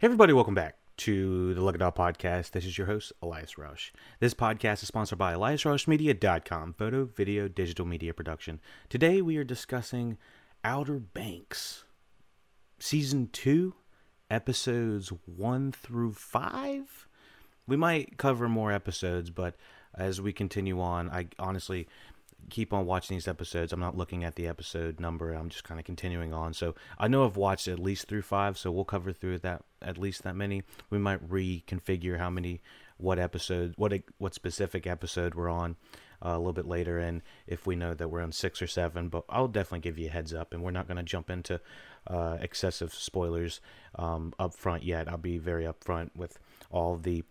Hey everybody, welcome back to the Look It Up podcast. This is your host, Elias Rush. This podcast is sponsored by EliasRushMedia.com, photo, video, digital media production. Today we are discussing Outer Banks, Season 2, Episodes 1 through 5. We might cover more episodes, but as we continue on, I honestly keep on watching these episodes. I'm not looking at the episode number. I'm just kind of continuing on. So I know I've watched at least through five. So we'll cover through that at least that many. We might reconfigure how many, what episode, what what specific episode we're on uh, a little bit later, and if we know that we're on six or seven. But I'll definitely give you a heads up, and we're not going to jump into uh, excessive spoilers um, up front yet. I'll be very upfront with all the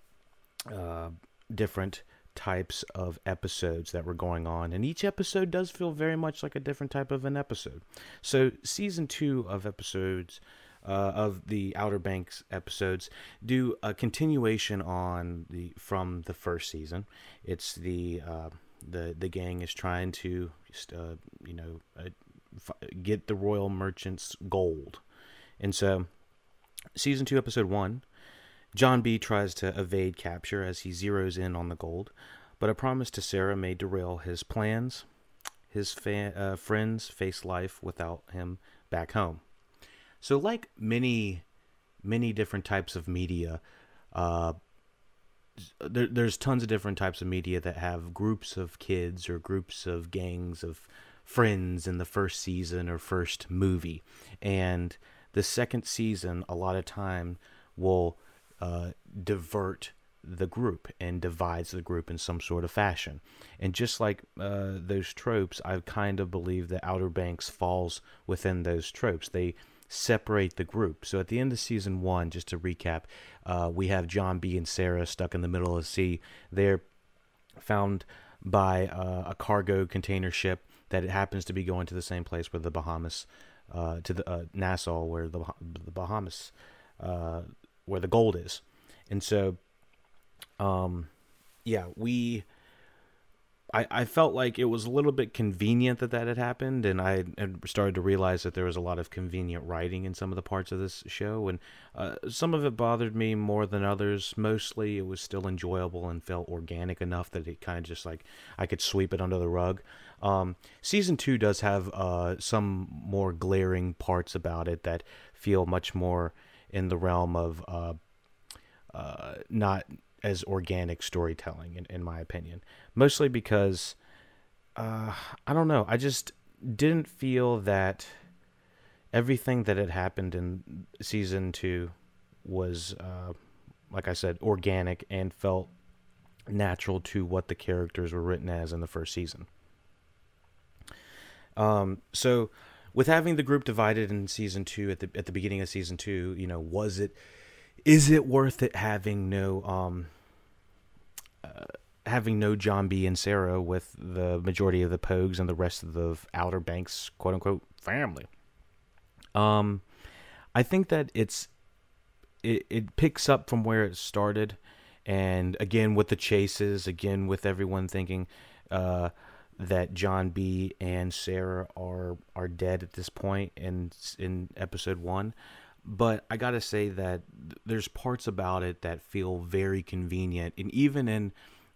uh, different types of episodes that were going on, and each episode does feel very much like a different type of an episode. So, season two of episodes. Uh, of the Outer Banks episodes do a continuation on the from the first season. It's the uh, the the gang is trying to just uh, you know uh, get the royal merchants gold, and so season two episode one John B tries to evade capture as he zeroes in on the gold, but a promise to Sarah may derail his plans. His fa- uh, friends face life without him back home. So, like many, many different types of media, uh, there, there's tons of different types of media that have groups of kids or groups of gangs of friends in the first season or first movie. And the second season, a lot of time, will uh, divert the group and divides the group in some sort of fashion. And just like uh, those tropes, I kind of believe that Outer Banks falls within those tropes. They separate the group. So at the end of season one, just to recap, uh, we have John B. and Sarah stuck in the middle of the sea. They're found by uh, a cargo container ship that it happens to be going to the same place where the Bahamas, uh, to the uh, Nassau, where the, the Bahamas, uh, where the gold is. And so um, yeah, we. I, I felt like it was a little bit convenient that that had happened, and I had started to realize that there was a lot of convenient writing in some of the parts of this show, and uh, some of it bothered me more than others. Mostly, it was still enjoyable and felt organic enough that it kind of just like I could sweep it under the rug. Um, season two does have uh, some more glaring parts about it that feel much more in the realm of uh, uh not as organic storytelling, in, in my opinion. Mostly because, uh, I don't know, I just didn't feel that everything that had happened in season two was, uh, like I said, organic and felt natural to what the characters were written as in the first season. Um, so, with having the group divided in season two at the at the beginning of season two, you know, was it is it worth it having no um uh, having no John B and Sarah with the majority of the Pogues and the rest of the Outer Banks quote unquote family? Um, I think that it's it, it picks up from where it started, and again with the chases, again with everyone thinking uh, that John B and Sarah are are dead at this point in in episode one but I gotta say that there's parts about it that feel very convenient, and even in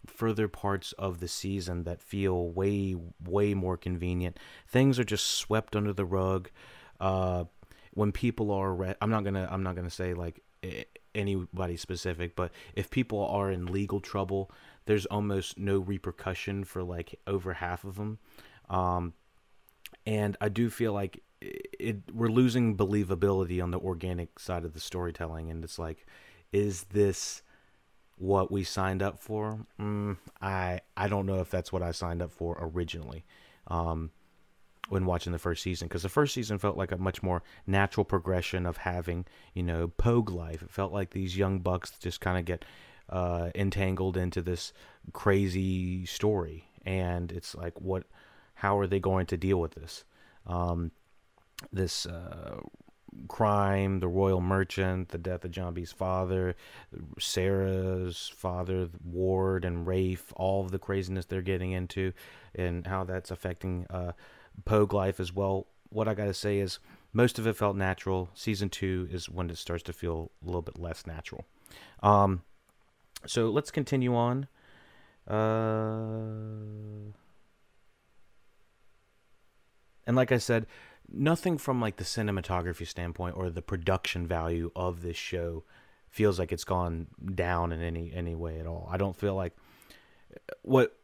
further parts of the season that feel way way more convenient. Things are just swept under the rug. Uh, when people are, re- I'm not gonna I'm not gonna say like anybody specific, but if people are in legal trouble, there's almost no repercussion for like over half of them. Um, and I do feel like it we're losing believability on the organic side of the storytelling, and it's like, is this what we signed up for? Mm, I I don't know if that's what I signed up for originally. Um, when watching the first season because the first season felt like a much more natural progression of having you know pogue life it felt like these young bucks just kind of get uh, entangled into this crazy story and it's like what how are they going to deal with this um, this uh, crime, the royal merchant, the death of John B's father, Sarah's father, Ward and Rafe, all of the craziness they're getting into, and how that's affecting uh, Pogue life as well. What I gotta say is, most of it felt natural. Season two is when it starts to feel a little bit less natural. Um, so let's continue on. Uh, and like I said, nothing from like the cinematography standpoint or the production value of this show feels like it's gone down in any any way at all. I don't feel like what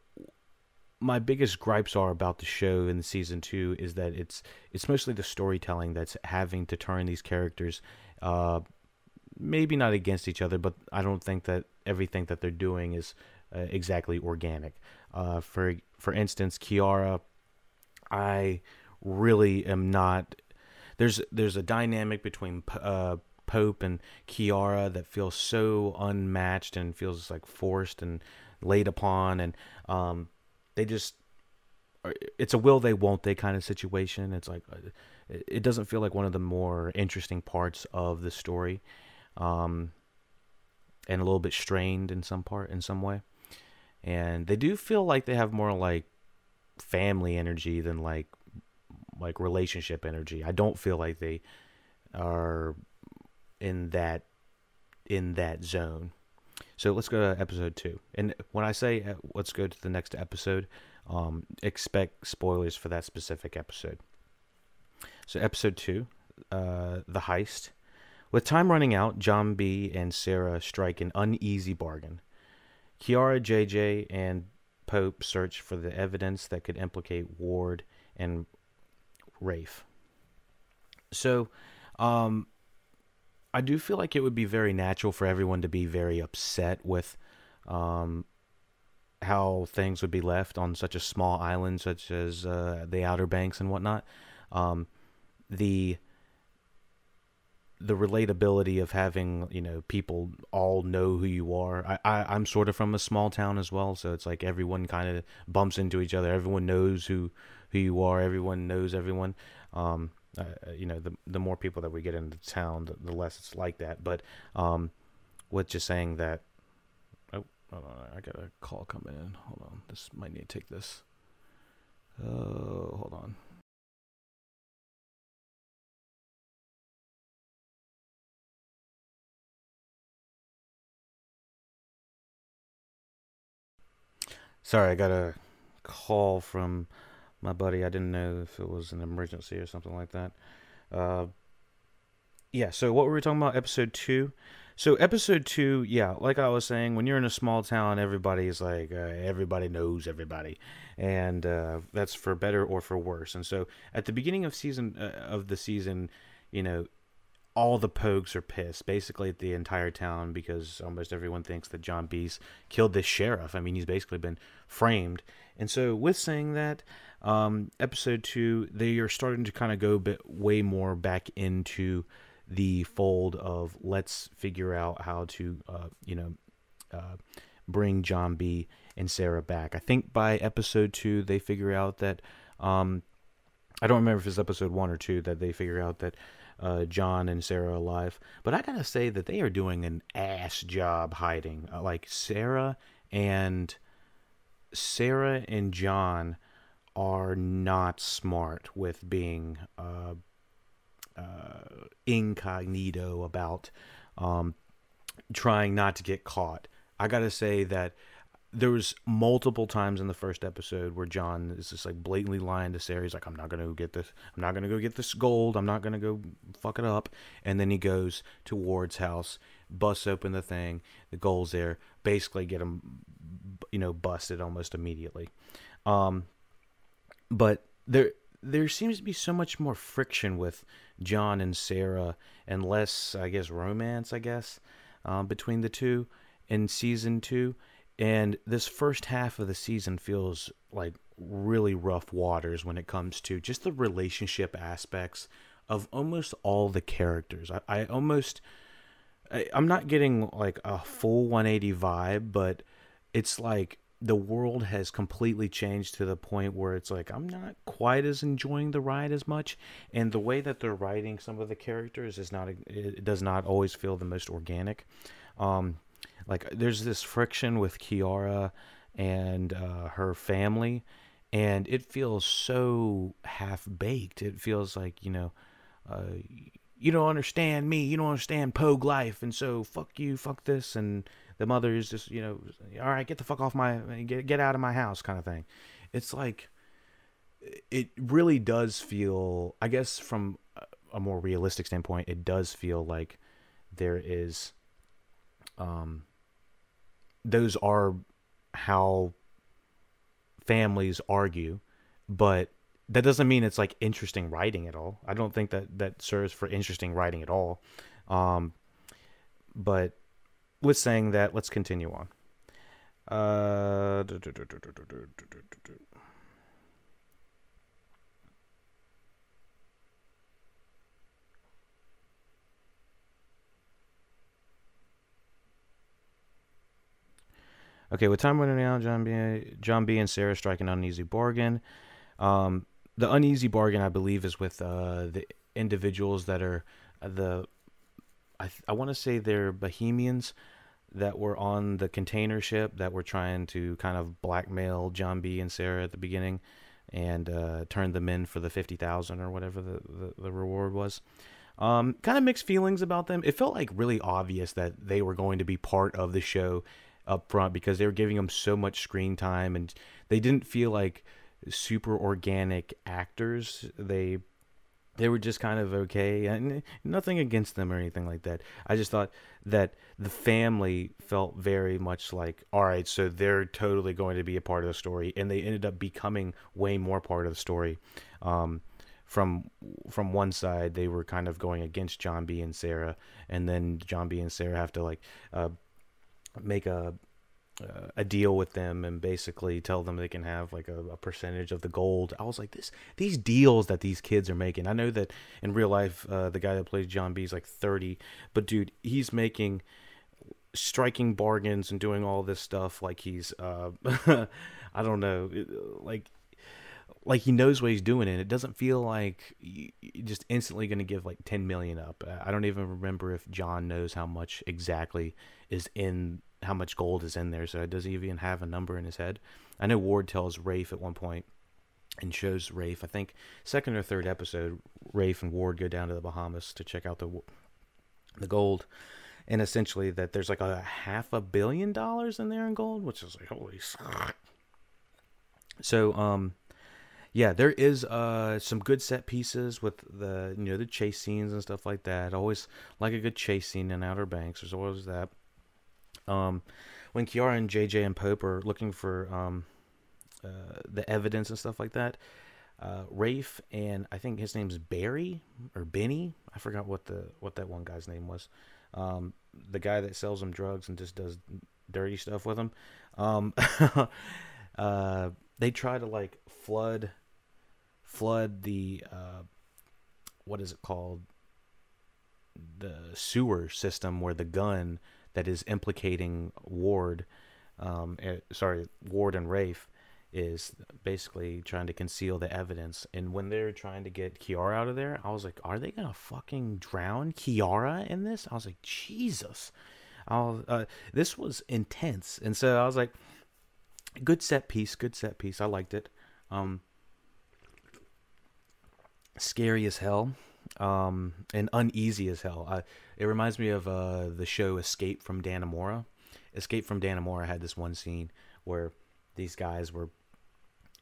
my biggest gripes are about the show in season two is that it's it's mostly the storytelling that's having to turn these characters uh, maybe not against each other, but I don't think that everything that they're doing is uh, exactly organic. Uh, for for instance, Kiara, I really am not. There's there's a dynamic between uh, Pope and Kiara that feels so unmatched and feels like forced and laid upon, and um, they just it's a will they won't they kind of situation. It's like uh, it doesn't feel like one of the more interesting parts of the story, um, and a little bit strained in some part in some way. And they do feel like they have more like family energy than like like relationship energy. I don't feel like they are in that in that zone. So let's go to episode two. And when I say uh, let's go to the next episode, um, expect spoilers for that specific episode. So episode two, uh, the heist. With time running out, John B and Sarah strike an uneasy bargain. Kiara, JJ, and Pope search for the evidence that could implicate Ward and Rafe. So, um, I do feel like it would be very natural for everyone to be very upset with um, how things would be left on such a small island, such as uh, the Outer Banks and whatnot. Um, the the relatability of having you know people all know who you are. I, I I'm sort of from a small town as well, so it's like everyone kind of bumps into each other. Everyone knows who who you are. Everyone knows everyone. Um, uh, uh, you know, the the more people that we get into town, the, the less it's like that. But um, with just saying that, oh, hold on, I got a call coming in. Hold on, this might need to take this. Oh, Sorry, I got a call from my buddy. I didn't know if it was an emergency or something like that. Uh, yeah, so what were we talking about? Episode two. So episode two, yeah, like I was saying, when you're in a small town, everybody's like uh, everybody knows everybody, and uh, that's for better or for worse. And so at the beginning of season uh, of the season, you know, all the Pogues are pissed, basically at the entire town, because almost everyone thinks that John B's killed this sheriff. I mean, he's basically been framed. And so, with saying that, um, episode two, they are starting to kind of go bit way more back into the fold of let's figure out how to, uh, you know, uh, bring John B and Sarah back. I think by episode two, they figure out that. Um, I don't remember if it's episode one or two that they figure out that uh, John and Sarah alive. But I gotta say that they are doing an ass job hiding. Uh, like Sarah and Sarah and John are not smart with being uh, uh, incognito about um, trying not to get caught. I gotta say that there was multiple times in the first episode where John is just like blatantly lying to Sarah. He's like, "I'm not gonna go get this. I'm not gonna go get this gold. I'm not gonna go fuck it up." And then he goes to Ward's house, busts open the thing. The gold's there. Basically, get him, you know, busted almost immediately. Um, but there there seems to be so much more friction with John and Sarah, and less, I guess, romance. I guess um, between the two in season two and this first half of the season feels like really rough waters when it comes to just the relationship aspects of almost all the characters. I, I almost, I, I'm not getting like a full 180 vibe, but it's like the world has completely changed to the point where it's like I'm not quite as enjoying the ride as much, and the way that they're writing some of the characters is not it does not always feel the most organic. Um, like there's this friction with Kiara and uh, her family, and it feels so half baked. It feels like you know, uh, you don't understand me, you don't understand Pogue life, and so fuck you, fuck this, and the mother is just you know, all right, get the fuck off my, get get out of my house, kind of thing. It's like, it really does feel, I guess, from a more realistic standpoint, it does feel like there is, um, those are how families argue, but that doesn't mean it's like interesting writing at all. I don't think that that serves for interesting writing at all. Um, but with saying that, let's continue on. Uh, Okay, with time running out, John B, John B, and Sarah strike an uneasy bargain. Um, the uneasy bargain, I believe, is with uh, the individuals that are uh, the. I th- I want to say they're Bohemians that were on the container ship that were trying to kind of blackmail John B and Sarah at the beginning, and uh, turn them in for the fifty thousand or whatever the, the, the reward was. Um, kind of mixed feelings about them. It felt like really obvious that they were going to be part of the show up front because they were giving them so much screen time and they didn't feel like super organic actors. They they were just kind of okay and nothing against them or anything like that. I just thought that the family felt very much like all right, so they're totally going to be a part of the story and they ended up becoming way more part of the story. Um, from from one side they were kind of going against John B and Sarah and then John B and Sarah have to like uh, make a uh, a deal with them and basically tell them they can have like a, a, percentage of the gold. I was like, this these deals that these kids are making. I know that in real life, uh, the guy that plays John B is like thirty, but dude, he's making striking bargains and doing all this stuff like he's uh, I don't know, like like he knows what he's doing and it doesn't feel like you're just instantly going to give like 10 million up. I don't even remember if john knows how much exactly is in how much gold is in there so does he even have a number in his head. I know ward tells rafe at one point and shows rafe i think second or third episode rafe and ward go down to the bahamas to check out the the gold and essentially that there's like a half a billion dollars in there in gold which is like holy so um yeah, there is uh some good set pieces with the you know the chase scenes and stuff like that. always like a good chase scene in Outer Banks. There's always that. Um, when Kiara and JJ and Pope are looking for um uh, the evidence and stuff like that, uh, Rafe and I think his name's Barry or Benny. I forgot what the what that one guy's name was. Um, the guy that sells them drugs and just does dirty stuff with them. Um, uh, they try to like flood flood the uh, what is it called the sewer system where the gun that is implicating Ward, um, er, sorry Ward and Rafe, is basically trying to conceal the evidence. And when they're trying to get Kiara out of there, I was like, are they gonna fucking drown Kiara in this? I was like, Jesus. I was, uh, this was intense, and so I was like, good set piece, good set piece. I liked it. Um, scary as hell, um, and uneasy as hell. I, it reminds me of uh, the show Escape from Dannemora. Escape from Dannemora had this one scene where these guys were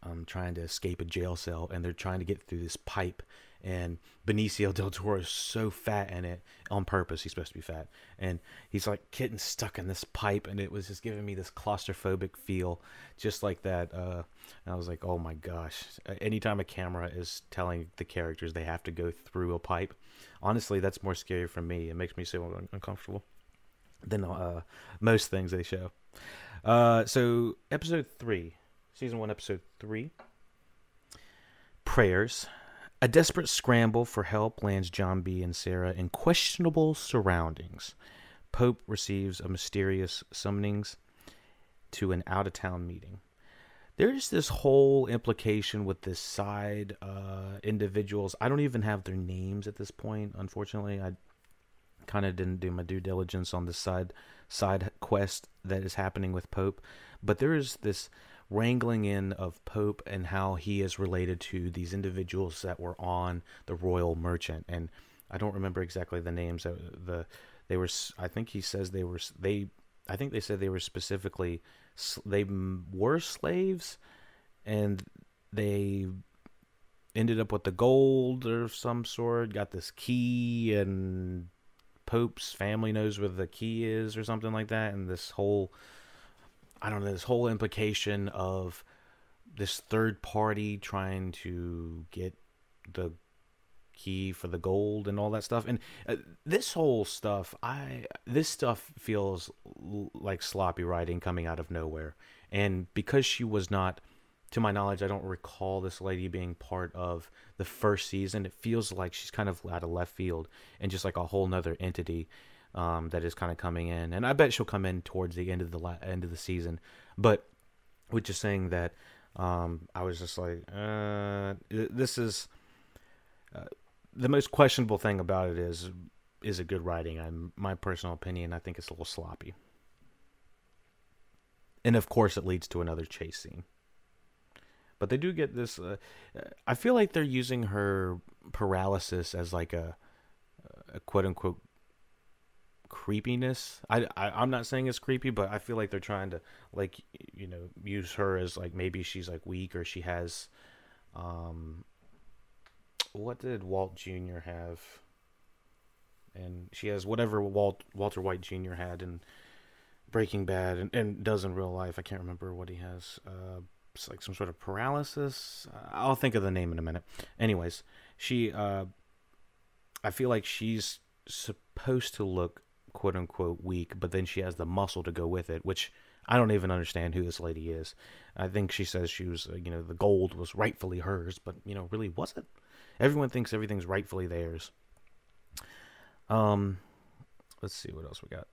um, trying to escape a jail cell, and they're trying to get through this pipe and Benicio del Toro is so fat in it on purpose. He's supposed to be fat, and he's like getting stuck in this pipe, and it was just giving me this claustrophobic feel, just like that. Uh, and I was like, oh my gosh! Anytime a camera is telling the characters they have to go through a pipe, honestly, that's more scary for me. It makes me so un- uncomfortable than uh, most things they show. Uh, so episode three, season one, episode three. Prayers. A desperate scramble for help lands John B. and Sarah in questionable surroundings. Pope receives a mysterious summonings to an out of town meeting. There's this whole implication with this side uh, individuals. I don't even have their names at this point, unfortunately. I kind of didn't do my due diligence on the side side quest that is happening with Pope, but there is this wrangling in of Pope and how he is related to these individuals that were on the Royal Merchant, and I don't remember exactly the names. The they were, I think he says they were they, I think they said they were specifically they were slaves, and they ended up with the gold or some sort. Got this key, and Pope's family knows where the key is or something like that, and this whole I don't know, this whole implication of this third party trying to get the key for the gold and all that stuff. And uh, this whole stuff i this stuff feels l- like sloppy writing coming out of nowhere. And because she was not to my knowledge i don't recall this lady being part of the first season. It feels like she's kind of out of left field and just like a whole nother entity um, that is kind of coming in, and I bet she'll come in towards the end of the la- end of the season. But with just saying that, um, I was just like, uh, this is uh, the most questionable thing about it is is it good writing? I'm my personal opinion. I think it's a little sloppy, and of course, it leads to another chase scene. But they do get this. Uh, I feel like they're using her paralysis as like a, a quote unquote creepiness. I, I am not saying it's creepy, but I feel like they're trying to like you know use her as like maybe she's like weak or she has um what did Walt Jr. have? And she has whatever Walt Walter White Jr. had in Breaking Bad and, and does in real life. I can't remember what he has. Uh, it's like some sort of paralysis. I'll think of the name in a minute. Anyways, she uh, I feel like she's supposed to look quote unquote weak, but then she has the muscle to go with it, which I don't even understand who this lady is. I think she says she was, uh, you know, the gold was rightfully hers, but you know, really was it? Everyone thinks everything's rightfully theirs. Um, let's see what else we got.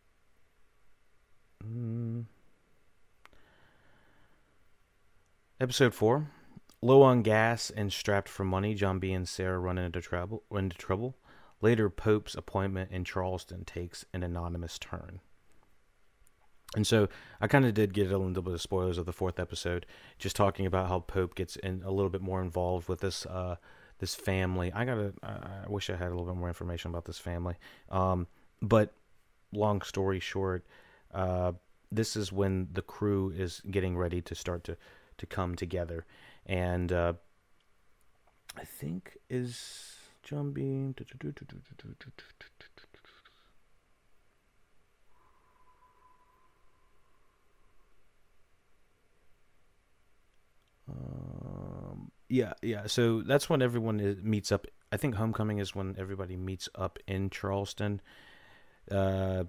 Mm. Episode four. Low on gas and strapped for money, John B and Sarah run into trouble. Into trouble. Later, Pope's appointment in Charleston takes an anonymous turn. And so I kind of did get a little bit of spoilers of the fourth episode, just talking about how Pope gets in a little bit more involved with this uh, this family. I gotta, I wish I had a little bit more information about this family. Um, but long story short, uh, this is when the crew is getting ready to start to to come together, and uh, I think is John Beam. Um, yeah, yeah. So that's when everyone is, meets up. I think homecoming is when everybody meets up in Charleston. Uh,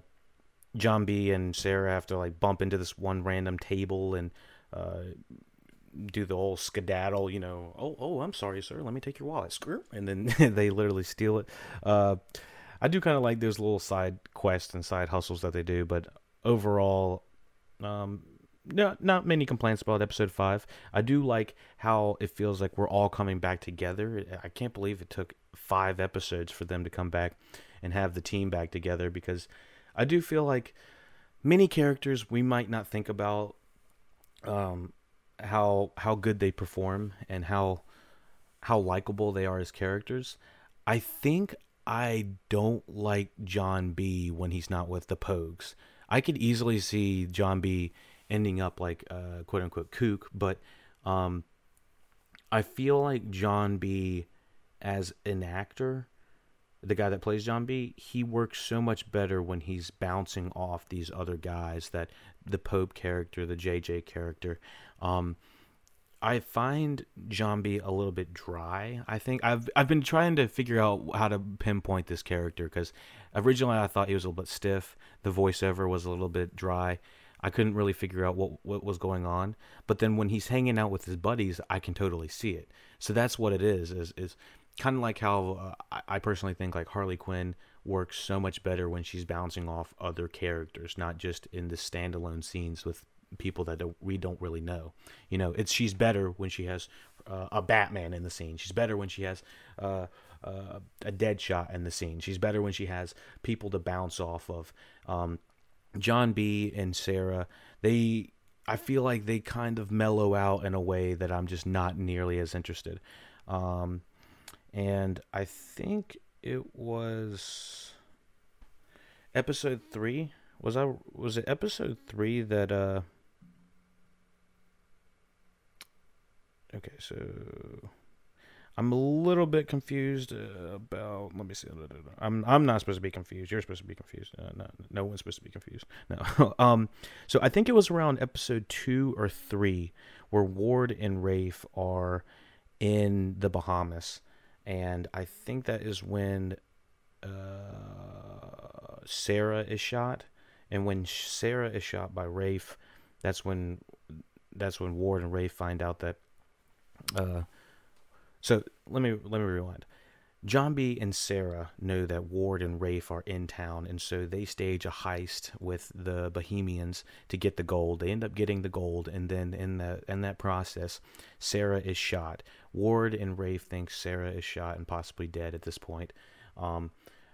John B and Sarah have to like bump into this one random table and uh, do the whole skedaddle, you know, oh, oh, I'm sorry, sir, let me take your wallet, screw, and then they literally steal it. Uh, I do kind of like those little side quests and side hustles that they do, but overall, um, no, not many complaints about episode five. I do like how it feels like we're all coming back together. I can't believe it took five episodes for them to come back and have the team back together because I do feel like many characters we might not think about um, how how good they perform and how how likable they are as characters. I think I don't like John B when he's not with the Pogues. I could easily see John B ending up like uh, quote unquote kook, but um, I feel like John B as an actor, the guy that plays John B, he works so much better when he's bouncing off these other guys that the Pope character, the JJ character. Um, I find John a little bit dry. I think I've I've been trying to figure out how to pinpoint this character because originally I thought he was a little bit stiff. The voiceover was a little bit dry. I couldn't really figure out what what was going on. But then when he's hanging out with his buddies, I can totally see it. So that's what it is. Is is kind of like how uh, I personally think like Harley Quinn works so much better when she's bouncing off other characters, not just in the standalone scenes with people that we don't really know. You know, it's she's better when she has uh, a Batman in the scene. She's better when she has uh, uh, a Deadshot in the scene. She's better when she has people to bounce off of. Um, John B and Sarah, they I feel like they kind of mellow out in a way that I'm just not nearly as interested. Um, and I think it was episode three. Was I was it episode three that uh Okay, so I'm a little bit confused about. Let me see. I'm I'm not supposed to be confused. You're supposed to be confused. Uh, no, no one's supposed to be confused. No. um. So I think it was around episode two or three where Ward and Rafe are in the Bahamas, and I think that is when uh, Sarah is shot, and when Sarah is shot by Rafe, that's when that's when Ward and Rafe find out that uh, so let me let me rewind. John B and Sarah know that Ward and Rafe are in town, and so they stage a heist with the Bohemians to get the gold. They end up getting the gold, and then in that in that process, Sarah is shot. Ward and Rafe think Sarah is shot and possibly dead at this point. Um,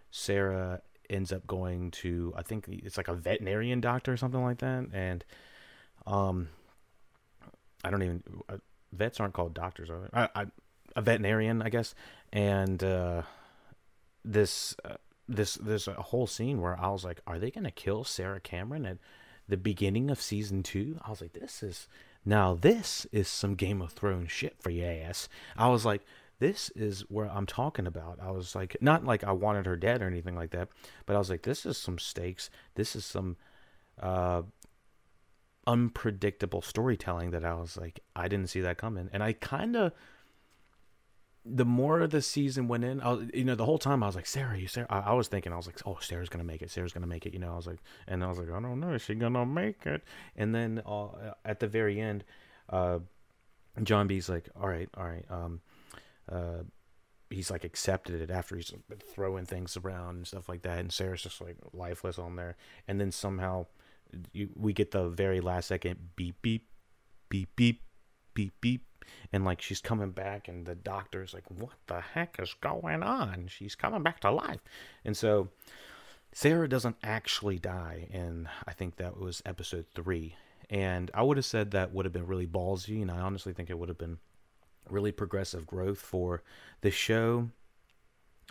Sarah ends up going to I think it's like a veterinarian doctor or something like that, and um, I don't even vets aren't called doctors, are they? I, I, a veterinarian, I guess, and uh, this uh, this there's a whole scene where I was like, are they gonna kill Sarah Cameron at the beginning of season two? I was like, this is now this is some Game of Thrones shit for your ass. I was like. This is where I'm talking about. I was like, not like I wanted her dead or anything like that, but I was like, this is some stakes. This is some uh, unpredictable storytelling that I was like, I didn't see that coming. And I kind of, the more the season went in, I was, you know, the whole time I was like, Sarah, you Sarah. I, I, was thinking, I was like, oh, Sarah's gonna make it. Sarah's gonna make it. You know, I was like, and I was like, I don't know, is she gonna make it? And then uh, at the very end, uh, John B's like, all right, all right, um, uh, he's like accepted it after he's throwing things around and stuff like that, and Sarah's just like lifeless on there, and then somehow you, we get the very last second beep beep beep beep beep beep and like she's coming back and the doctor's like what the heck is going on? She's coming back to life. And so sarah doesn't actually die and i think that was episode three. And i would have said that would have been really ballsy and i honestly think it would have been really progressive growth for the show.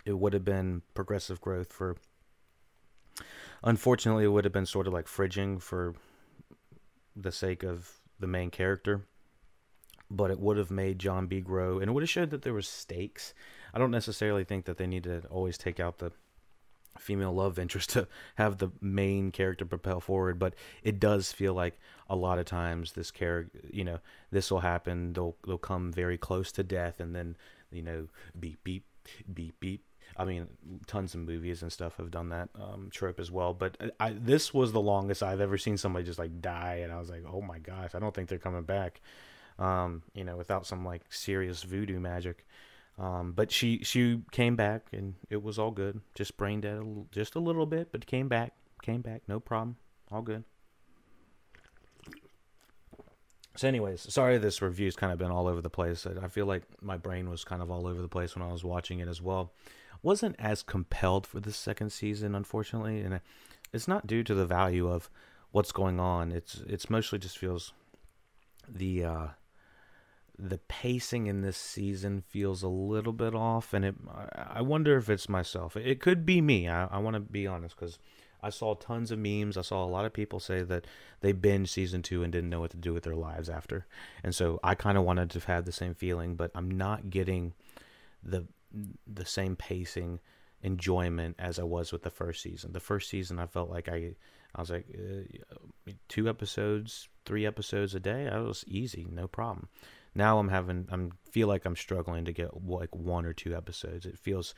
It would have been progressive growth for Unfortunately, it would have been sort of like fridging for the sake of the main character, but it would have made John B grow, and it would have showed that there was stakes. I don't necessarily think that they need to always take out the female love interest to have the main character propel forward, but it does feel like a lot of times this character, you know, this will happen. They'll they'll come very close to death, and then you know, beep beep beep beep I mean, tons of movies and stuff have done that um, trope as well. But I, this was the longest I've ever seen somebody just like die, and I was like, oh my gosh, I don't think they're coming back. Um, you know, without some like serious voodoo magic. Um, but she she came back and it was all good. Just brain dead, a just a little bit, but came back, came back, no problem, all good. So, anyways, sorry this review's kind of been all over the place. I feel like my brain was kind of all over the place when I was watching it as well wasn't as compelled for the second season, unfortunately, and it's not due to the value of what's going on. It's it's mostly just feels the uh, the pacing in this season feels a little bit off, and it I wonder if it's myself. It could be me. I, I want to be honest because. I saw tons of memes. I saw a lot of people say that they binge season two and didn't know what to do with their lives after. And so I kind of wanted to have the same feeling, but I'm not getting the the same pacing enjoyment as I was with the first season. The first season, I felt like I, I was like uh, two episodes, three episodes a day. I was easy, no problem. Now I'm having, I'm feel like I'm struggling to get like one or two episodes. It feels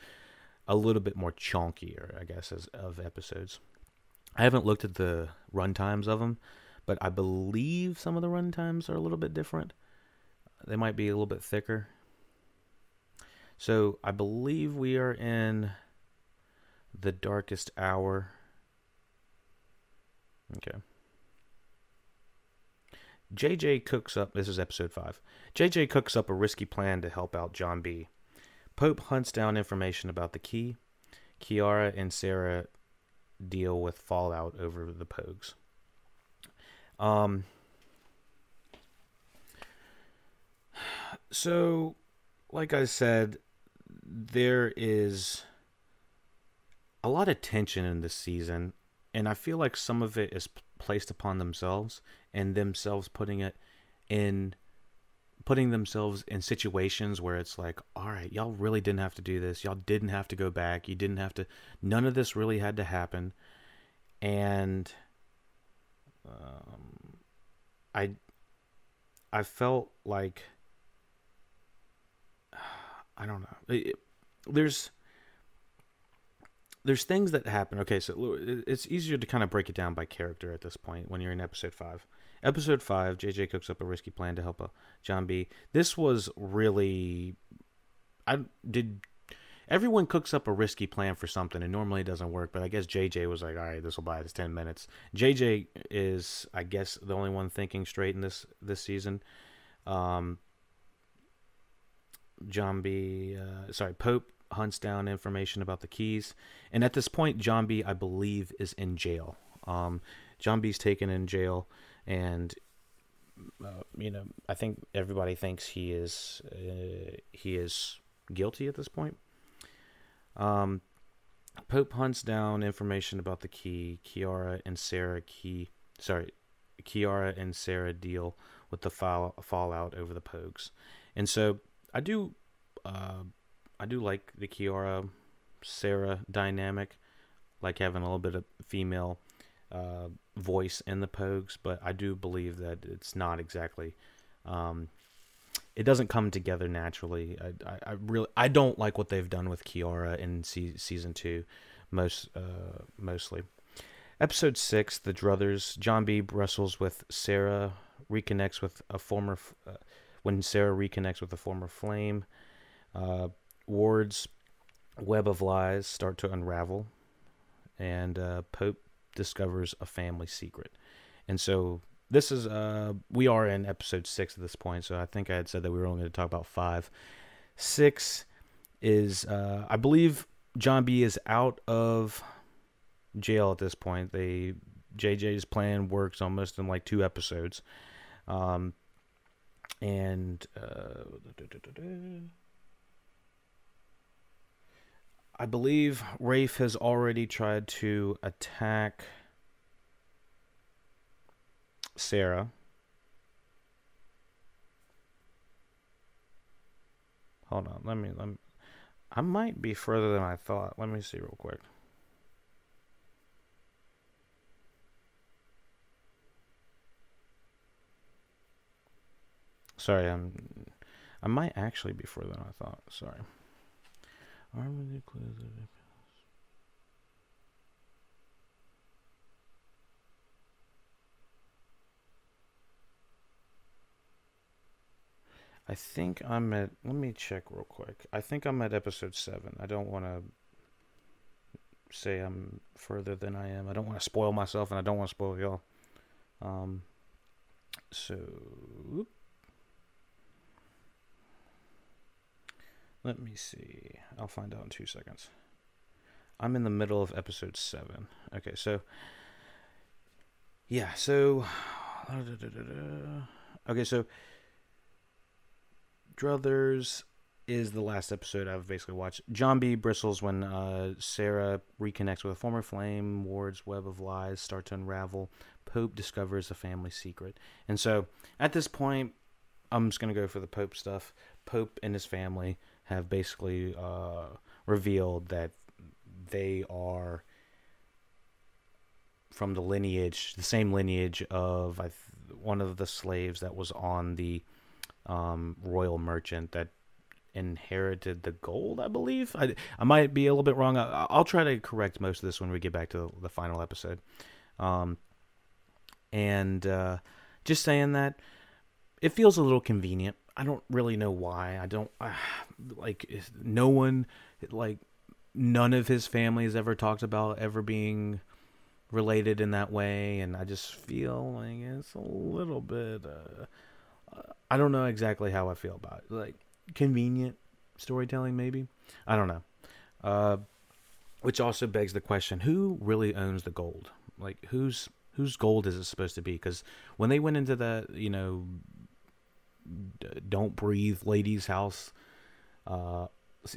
a little bit more chunkier, I guess, as of episodes. I haven't looked at the run times of them, but I believe some of the run times are a little bit different. They might be a little bit thicker. So I believe we are in the darkest hour. Okay. JJ cooks up, this is episode 5. JJ cooks up a risky plan to help out John B. Pope hunts down information about the key. Kiara and Sarah deal with fallout over the Pogues. Um, so, like I said, there is a lot of tension in this season, and I feel like some of it is placed upon themselves and themselves putting it in putting themselves in situations where it's like, all right, y'all really didn't have to do this. Y'all didn't have to go back. You didn't have to. None of this really had to happen. And um, I, I felt like I don't know. It, there's there's things that happen. Okay, so it's easier to kind of break it down by character at this point when you're in episode five. Episode five, JJ cooks up a risky plan to help a John B. This was really, I did. Everyone cooks up a risky plan for something, and normally it doesn't work. But I guess JJ was like, "All right, this will buy us ten minutes." JJ is, I guess, the only one thinking straight in this this season. Um, John B. Uh, sorry, Pope hunts down information about the keys, and at this point, John B. I believe is in jail. Um, John B's taken in jail and uh, you know, I think everybody thinks he is uh, he is guilty at this point. Um, Pope hunts down information about the key. Kiara and Sarah key sorry, Kiara and Sarah deal with the fall, fallout over the Pogues, and so I do uh, I do like the Kiara Sarah dynamic, like having a little bit of female uh, voice in the Pogues, but I do believe that it's not exactly. Um, it doesn't come together naturally. I, I, I, really I don't like what they've done with Kiara in se- season two, most uh, mostly. Episode six, the Druthers. John B. wrestles with Sarah, reconnects with a former. Uh, when Sarah reconnects with a former flame, uh, Ward's web of lies start to unravel, and uh, Pope discovers a family secret. And so this is uh we are in episode six at this point, so I think I had said that we were only going to talk about five. Six is uh I believe John B is out of jail at this point. They JJ's plan works almost in like two episodes. Um and uh I believe Rafe has already tried to attack Sarah. Hold on, let me let me I might be further than I thought. Let me see real quick. Sorry, I'm I might actually be further than I thought. Sorry. I think I'm at. Let me check real quick. I think I'm at episode seven. I don't want to say I'm further than I am. I don't want to spoil myself, and I don't want to spoil y'all. Um. So. Let me see. I'll find out in two seconds. I'm in the middle of episode seven. Okay, so yeah, so okay, so Druthers is the last episode I've basically watched. John B. bristles when uh, Sarah reconnects with a former flame. Ward's web of lies start to unravel. Pope discovers a family secret, and so at this point, I'm just gonna go for the Pope stuff. Pope and his family have basically uh, revealed that they are from the lineage, the same lineage of th- one of the slaves that was on the um, royal merchant that inherited the gold, I believe. I, I might be a little bit wrong. I, will try to correct most of this when we get back to the, the final episode. Um, and uh, just saying that it feels a little convenient I don't really know why. I don't like no one like none of his family has ever talked about ever being related in that way and I just feel like it's a little bit uh, I don't know exactly how I feel about it. Like convenient storytelling maybe. I don't know. Uh, which also begs the question who really owns the gold? Like whose whose gold is it supposed to be? Cuz when they went into the, you know, don't breathe lady's house uh,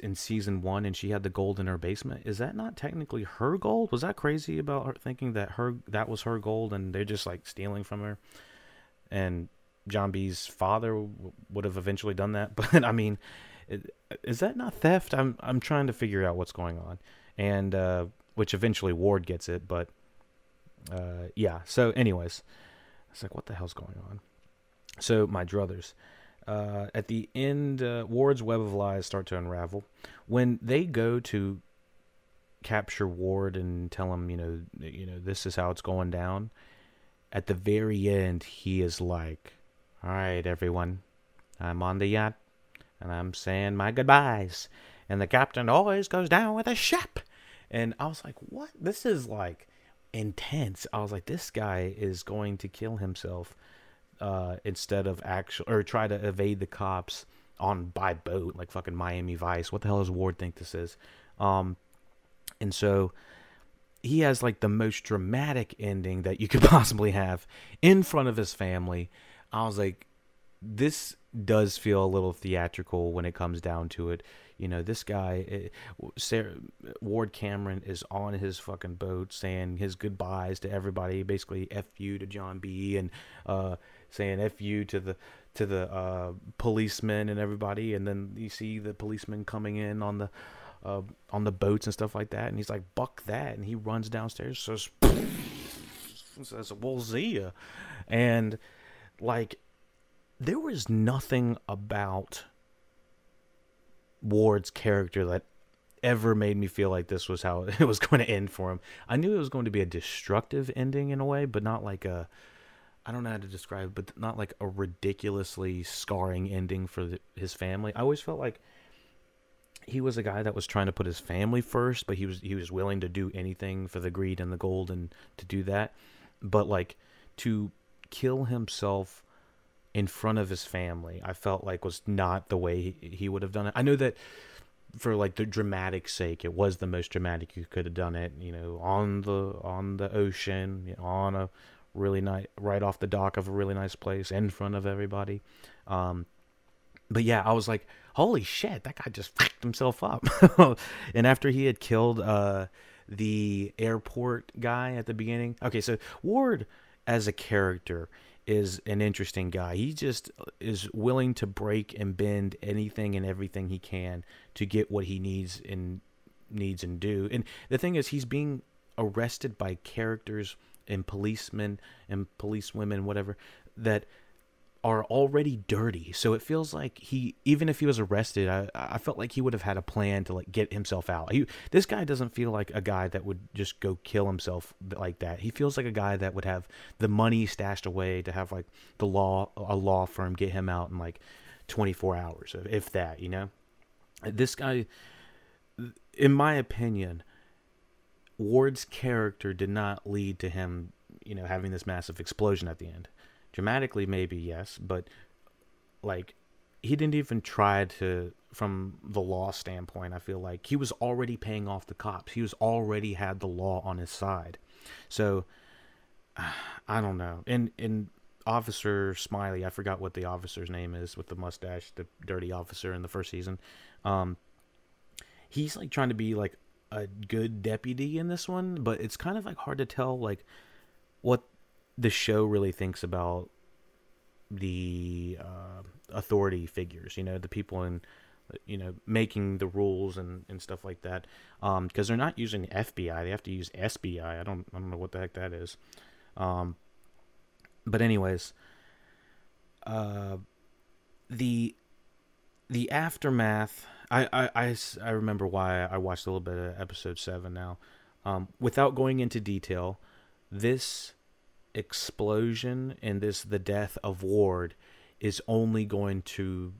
in season one, and she had the gold in her basement. Is that not technically her gold? Was that crazy about her thinking that her that was her gold, and they're just like stealing from her? And John B's father w- would have eventually done that, but I mean, is that not theft? I'm I'm trying to figure out what's going on, and uh, which eventually Ward gets it, but uh, yeah. So, anyways, it's like what the hell's going on? So my druthers. Uh, at the end, uh, Ward's web of lies start to unravel. When they go to capture Ward and tell him, you know, you know, this is how it's going down. At the very end, he is like, "All right, everyone, I'm on the yacht, and I'm saying my goodbyes, and the captain always goes down with a ship." And I was like, "What? This is like intense." I was like, "This guy is going to kill himself." Uh, instead of actual or try to evade the cops on by boat like fucking Miami Vice. What the hell does Ward think this is? Um, and so he has like the most dramatic ending that you could possibly have in front of his family. I was like, this does feel a little theatrical when it comes down to it. You know, this guy, eh, Sarah, Ward Cameron, is on his fucking boat saying his goodbyes to everybody, basically F you to John B. and uh, saying "f you" to the to the uh, policemen and everybody, and then you see the policemen coming in on the uh, on the boats and stuff like that, and he's like "buck that," and he runs downstairs, says says "we'll see ya," and like there was nothing about Ward's character that ever made me feel like this was how it was going to end for him. I knew it was going to be a destructive ending in a way, but not like a I don't know how to describe, but not like a ridiculously scarring ending for the, his family. I always felt like he was a guy that was trying to put his family first, but he was he was willing to do anything for the greed and the gold and to do that. But like to kill himself in front of his family, I felt like was not the way he, he would have done it. I know that for like the dramatic sake, it was the most dramatic you could have done it. You know, on the on the ocean, on a really nice, right off the dock of a really nice place in front of everybody. Um, but yeah, I was like, holy shit, that guy just fucked himself up. and after he had killed uh, the airport guy at the beginning, okay, so Ward as a character is an interesting guy. He just is willing to break and bend anything and everything he can to get what he needs and needs and do. And the thing is, he's being arrested by characters and policemen and policewomen, whatever, that are already dirty. So it feels like he, even if he was arrested, I, I felt like he would have had a plan to like get himself out. He, this guy doesn't feel like a guy that would just go kill himself like that. He feels like a guy that would have the money stashed away to have like the law, a law firm get him out in like 24 hours, if that, you know. This guy, in my opinion, Ward's character did not lead to him, you know, having this massive explosion at the end. Dramatically, maybe yes, but like he didn't even try to from the law standpoint i feel like he was already paying off the cops. He was already had the law on his side. So i don't know. And and officer smiley i forgot what the officer's name is with the mustache the dirty officer in the first season um he's like trying to be like a good deputy in this one, but it's kind of like hard to tell like what the show really thinks about the uh, authority figures. You know, the people in you know making the rules and, and stuff like that Um, because they're not using FBI they have to use SBI I don't I don't know what the heck that is um, but anyways uh, the the aftermath I, I, I, I remember why I watched a little bit of episode seven now. Um, without going into detail, this explosion and this the death of Ward is only going to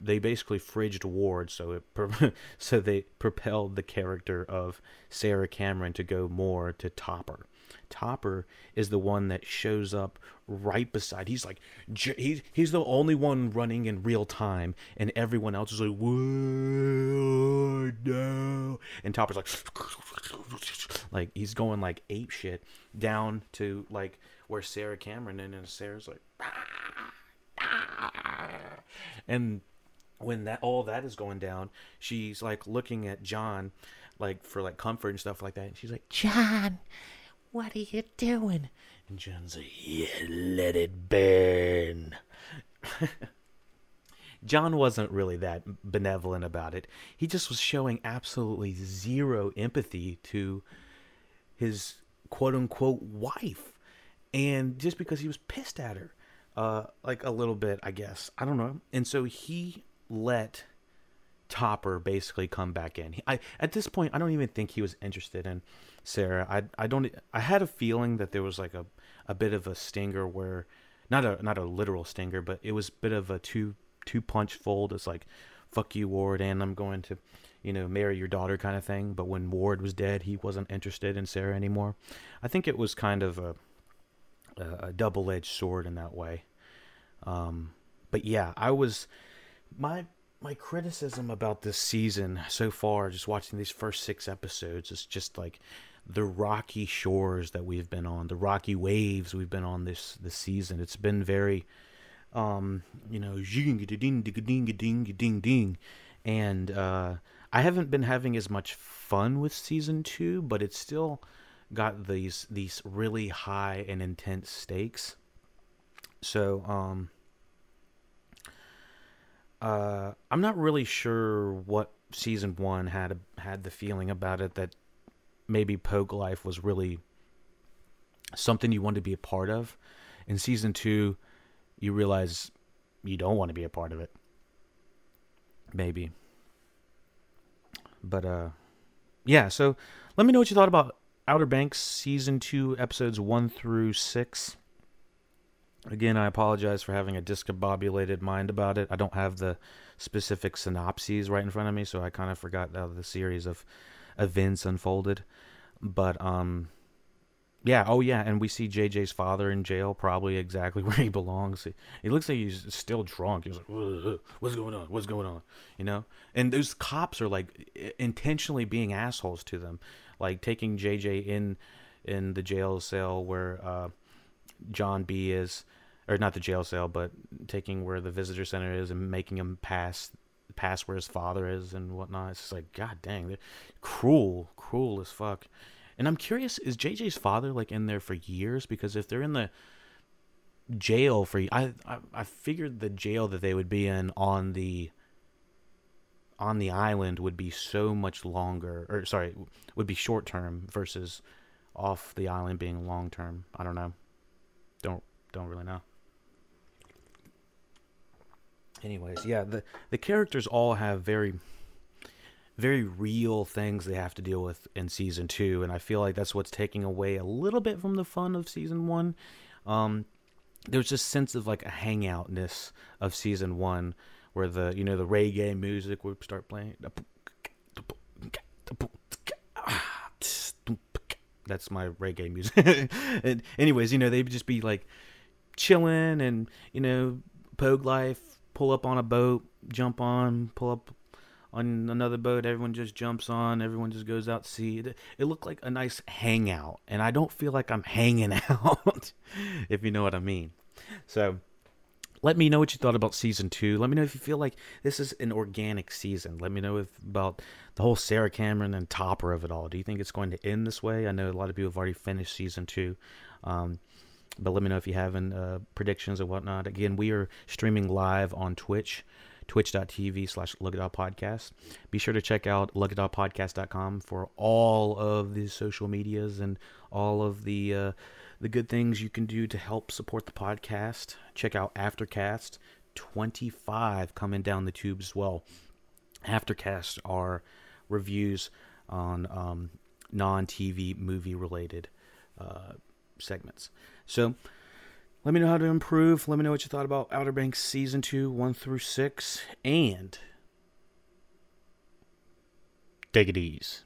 they basically fridged Ward, so it so they propelled the character of Sarah Cameron to go more to Topper. Topper is the one that shows up right beside. He's like he's he's the only one running in real time, and everyone else is like whoa no, and Topper's like like he's going like ape shit down to like where Sarah Cameron and, and Sarah's like ah, ah. And when that all that is going down, she's like looking at John, like for like comfort and stuff like that. And she's like, John, what are you doing? And John's like, Yeah, let it burn. John wasn't really that benevolent about it. He just was showing absolutely zero empathy to his quote unquote wife. And just because he was pissed at her, uh, like a little bit, I guess. I don't know. And so he let Topper basically come back in. I at this point I don't even think he was interested in Sarah. I I don't I had a feeling that there was like a a bit of a stinger where not a not a literal stinger, but it was a bit of a two two punch fold. It's like fuck you Ward and I'm going to you know marry your daughter kind of thing. But when Ward was dead, he wasn't interested in Sarah anymore. I think it was kind of a a, a double edged sword in that way. Um, but yeah, I was my my criticism about this season so far, just watching these first six episodes, is just like the rocky shores that we've been on, the rocky waves we've been on this this season. It's been very, um, you know, ding ding ding ding ding ding, and uh, I haven't been having as much fun with season two, but it's still got these these really high and intense stakes. So, um, uh, I'm not really sure what season one had had the feeling about it that maybe Pogue Life was really something you wanted to be a part of. In season two, you realize you don't want to be a part of it. Maybe. But uh yeah, so let me know what you thought about Outer Banks season two, episodes one through six. Again, I apologize for having a discombobulated mind about it. I don't have the specific synopses right in front of me, so I kind of forgot the series of events unfolded. But um, yeah, oh yeah, and we see JJ's father in jail, probably exactly where he belongs. He, looks like he's still drunk. He's like, "What's going on? What's going on?" You know. And those cops are like intentionally being assholes to them, like taking JJ in in the jail cell where uh, John B is, or not the jail cell, but taking where the visitor center is and making him pass pass where his father is and whatnot. It's just like God dang, they're cruel, cruel as fuck. And I'm curious, is JJ's father like in there for years? Because if they're in the jail for I, I I figured the jail that they would be in on the on the island would be so much longer or sorry would be short term versus off the island being long term i don't know don't don't really know. Anyways, yeah, the the characters all have very very real things they have to deal with in season two, and I feel like that's what's taking away a little bit from the fun of season one. Um, there's this sense of like a hangoutness of season one, where the you know the reggae music would start playing. That's my reggae music. and anyways, you know, they'd just be like chilling and, you know, Pogue life, pull up on a boat, jump on, pull up on another boat, everyone just jumps on, everyone just goes out to sea. It, it looked like a nice hangout, and I don't feel like I'm hanging out, if you know what I mean. So, let me know what you thought about season two. Let me know if you feel like this is an organic season. Let me know if, about the whole Sarah Cameron and Topper of it all. Do you think it's going to end this way? I know a lot of people have already finished season two. Um, but let me know if you have any uh, predictions or whatnot. Again, we are streaming live on Twitch, twitch.tv slash podcast. Be sure to check out podcast.com for all of the social medias and all of the uh, the good things you can do to help support the podcast. Check out Aftercast 25 coming down the tube as well. Aftercast are reviews on um, non TV movie related uh, segments. So let me know how to improve. Let me know what you thought about Outer Banks Season 2, 1 through 6. And take it easy.